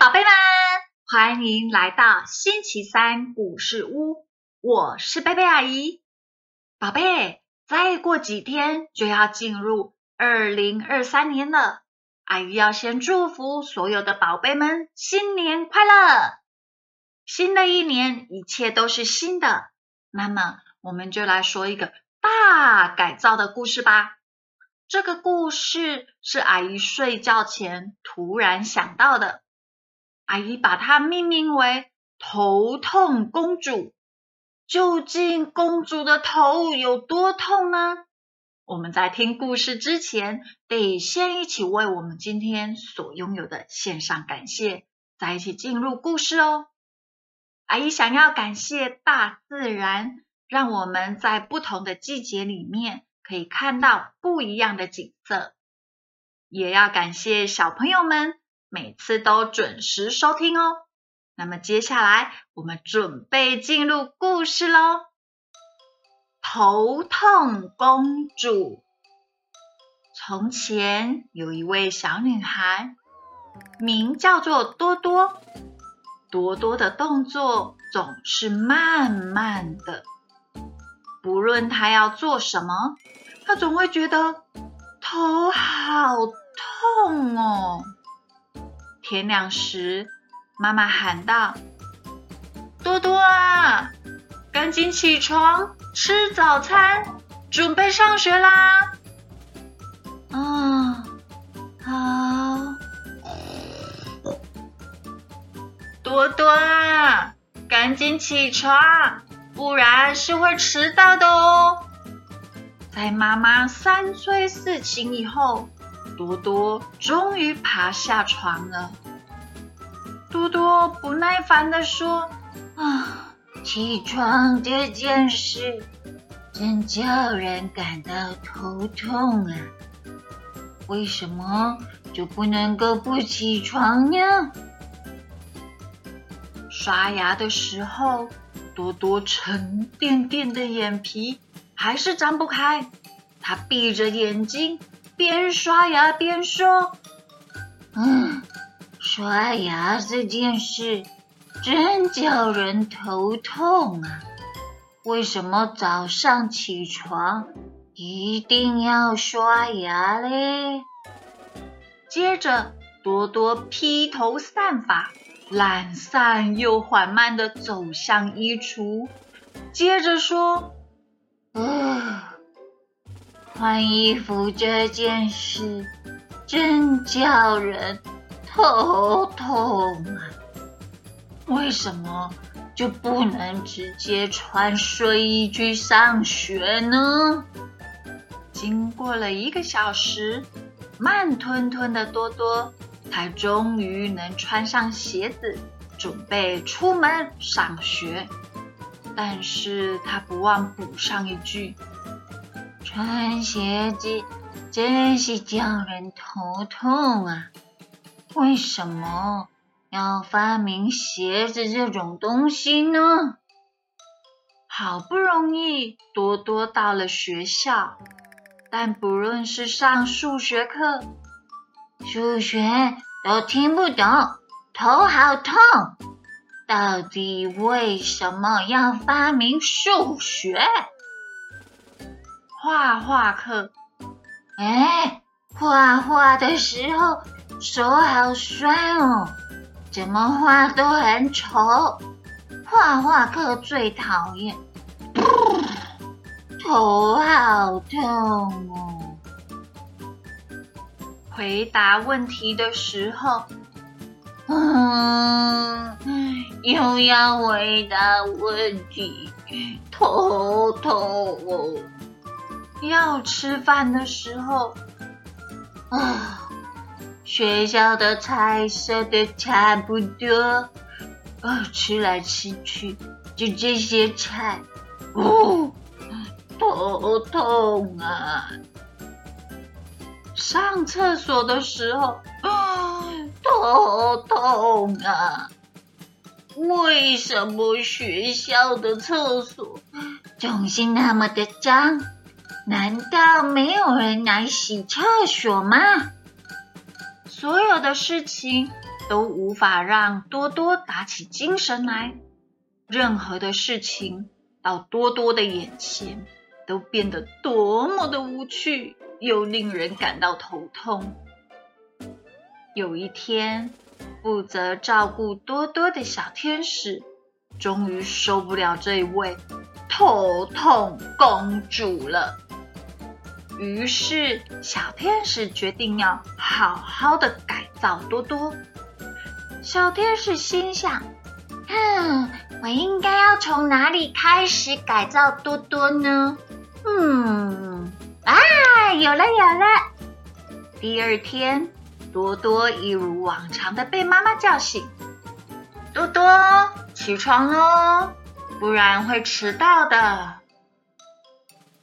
宝贝们欢迎来到星期三故事屋，我是贝贝阿姨。宝贝，再过几天就要进入二零二三年了，阿姨要先祝福所有的宝贝们新年快乐！新的一年一切都是新的，那么我们就来说一个大改造的故事吧。这个故事是阿姨睡觉前突然想到的。阿姨把它命名为“头痛公主”。究竟公主的头有多痛呢？我们在听故事之前，得先一起为我们今天所拥有的献上感谢，再一起进入故事哦。阿姨想要感谢大自然，让我们在不同的季节里面可以看到不一样的景色，也要感谢小朋友们。每次都准时收听哦。那么接下来我们准备进入故事喽。头痛公主。从前有一位小女孩，名叫做多多。多多的动作总是慢慢的，不论她要做什么，她总会觉得头好痛哦。天亮时，妈妈喊道：“多多啊，赶紧起床吃早餐，准备上学啦！”啊，好。多多啊，赶紧起床，不然是会迟到的哦。在妈妈三催四请以后。多多终于爬下床了。多多不耐烦的说：“啊，起床这件事真叫人感到头痛啊！为什么就不能够不起床呢？”刷牙的时候，多多沉甸甸的眼皮还是张不开，他闭着眼睛。边刷牙边说：“嗯，刷牙这件事真叫人头痛啊！为什么早上起床一定要刷牙嘞？”接着，多多披头散发、懒散又缓慢的走向衣橱，接着说：“啊。”换衣服这件事真叫人头痛啊！为什么就不能直接穿睡衣去上学呢？经过了一个小时，慢吞吞的多多才终于能穿上鞋子，准备出门上学。但是他不忘补上一句。穿鞋子真是叫人头痛啊！为什么要发明鞋子这种东西呢？好不容易多多到了学校，但不论是上数学课，数学都听不懂，头好痛。到底为什么要发明数学？画画课，哎，画画的时候手好酸哦，怎么画都很丑。画画课最讨厌，头好痛哦。回答问题的时候，嗯，又要回答问题，头痛哦。要吃饭的时候，啊，学校的菜色都差不多，啊，吃来吃去就这些菜，哦，头痛啊！上厕所的时候，啊，头痛啊！为什么学校的厕所总是那么的脏？难道没有人来洗厕所吗？所有的事情都无法让多多打起精神来。任何的事情到多多的眼前，都变得多么的无趣，又令人感到头痛。有一天，负责照顾多多的小天使，终于受不了这位头痛公主了。于是，小天使决定要好好的改造多多。小天使心想：“嗯，我应该要从哪里开始改造多多呢？”嗯，啊，有了有了！第二天，多多一如往常的被妈妈叫醒：“多多，起床喽，不然会迟到的。”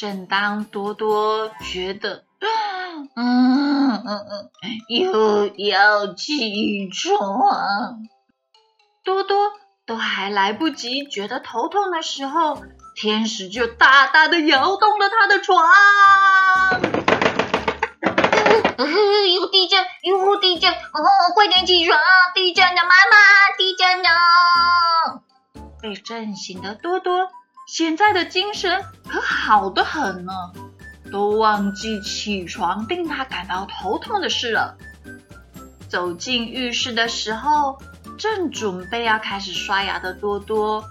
正当多多觉得，嗯嗯嗯，又要起床，多多都还来不及觉得头痛的时候，天使就大大的摇动了他的床。有地震，有地震！哦，快点起床！地震了，妈妈，地震了！被震醒的多多。现在的精神可好的很呢，都忘记起床令他感到头痛的事了。走进浴室的时候，正准备要开始刷牙的多多，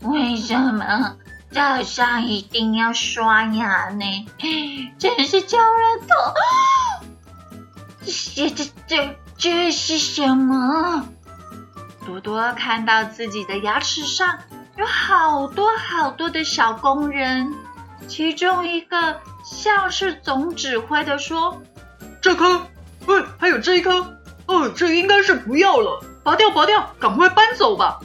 为什么早上一定要刷牙呢？真是叫人头！这这这这是什么？多多看到自己的牙齿上。有好多好多的小工人，其中一个像是总指挥的说：“这颗，喂，还有这一颗，哦，这应该是不要了，拔掉，拔掉，赶快搬走吧。”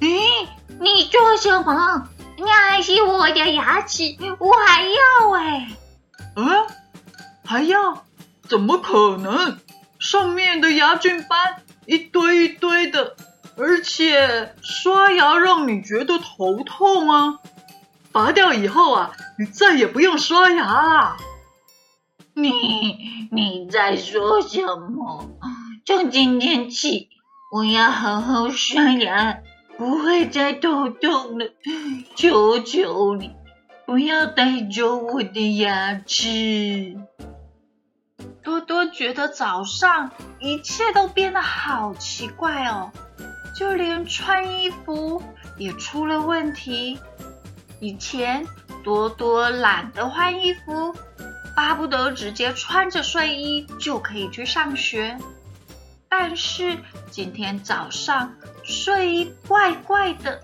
咦，你做什么？那是我的牙齿，我还要哎。嗯，还要？怎么可能？上面的牙菌斑一堆一堆的。而且刷牙让你觉得头痛啊！拔掉以后啊，你再也不用刷牙了。你你在说什么？从今天起，我要好好刷牙，不会再头痛了。求求你，不要带走我的牙齿。多多觉得早上一切都变得好奇怪哦。就连穿衣服也出了问题。以前多多懒得换衣服，巴不得直接穿着睡衣就可以去上学。但是今天早上睡衣怪怪的，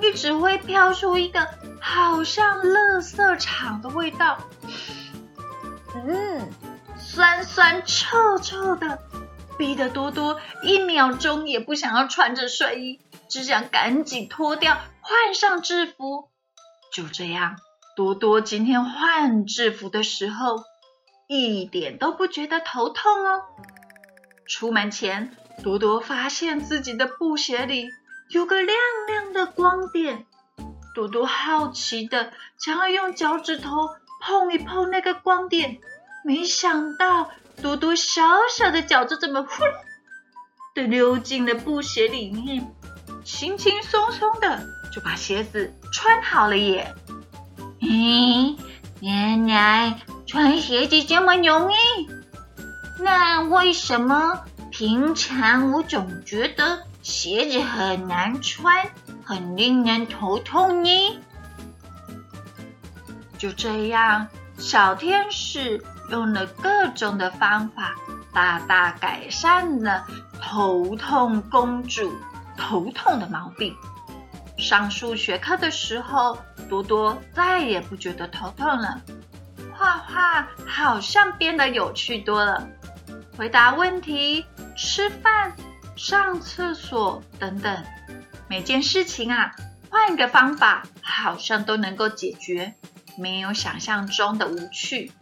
一直会飘出一个好像垃圾场的味道。嗯，酸酸臭臭的。逼得多多一秒钟也不想要穿着睡衣，只想赶紧脱掉换上制服。就这样，多多今天换制服的时候一点都不觉得头痛哦。出门前，多多发现自己的布鞋里有个亮亮的光点，多多好奇的想要用脚趾头碰一碰那个光点，没想到。多多小小的脚就这么呼的溜进了布鞋里面，轻轻松松的就把鞋子穿好了耶！咦，原来穿鞋子这么容易？那为什么平常我总觉得鞋子很难穿，很令人头痛呢？就这样，小天使。用了各种的方法，大大改善了头痛公主头痛的毛病。上数学课的时候，多多再也不觉得头痛了。画画好像变得有趣多了。回答问题、吃饭、上厕所等等，每件事情啊，换一个方法，好像都能够解决，没有想象中的无趣。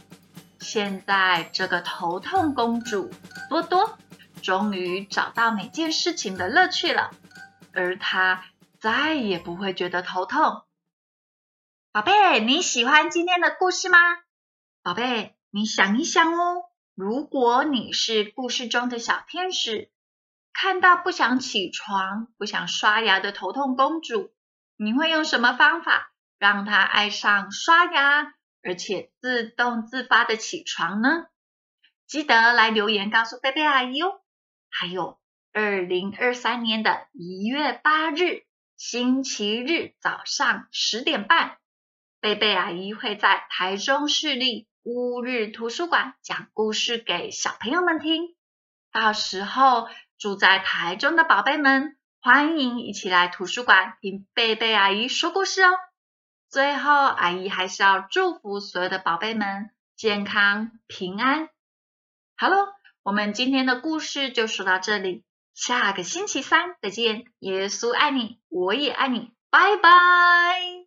现在这个头痛公主多多终于找到每件事情的乐趣了，而她再也不会觉得头痛。宝贝，你喜欢今天的故事吗？宝贝，你想一想哦，如果你是故事中的小天使，看到不想起床、不想刷牙的头痛公主，你会用什么方法让她爱上刷牙，而且自动自发的起床呢？记得来留言告诉贝贝阿姨哦。还有，二零二三年的一月八日星期日早上十点半，贝贝阿姨会在台中市立乌日图书馆讲故事给小朋友们听。到时候。住在台中的宝贝们，欢迎一起来图书馆听贝贝阿姨说故事哦。最后，阿姨还是要祝福所有的宝贝们健康平安。好喽，我们今天的故事就说到这里，下个星期三再见。耶稣爱你，我也爱你，拜拜。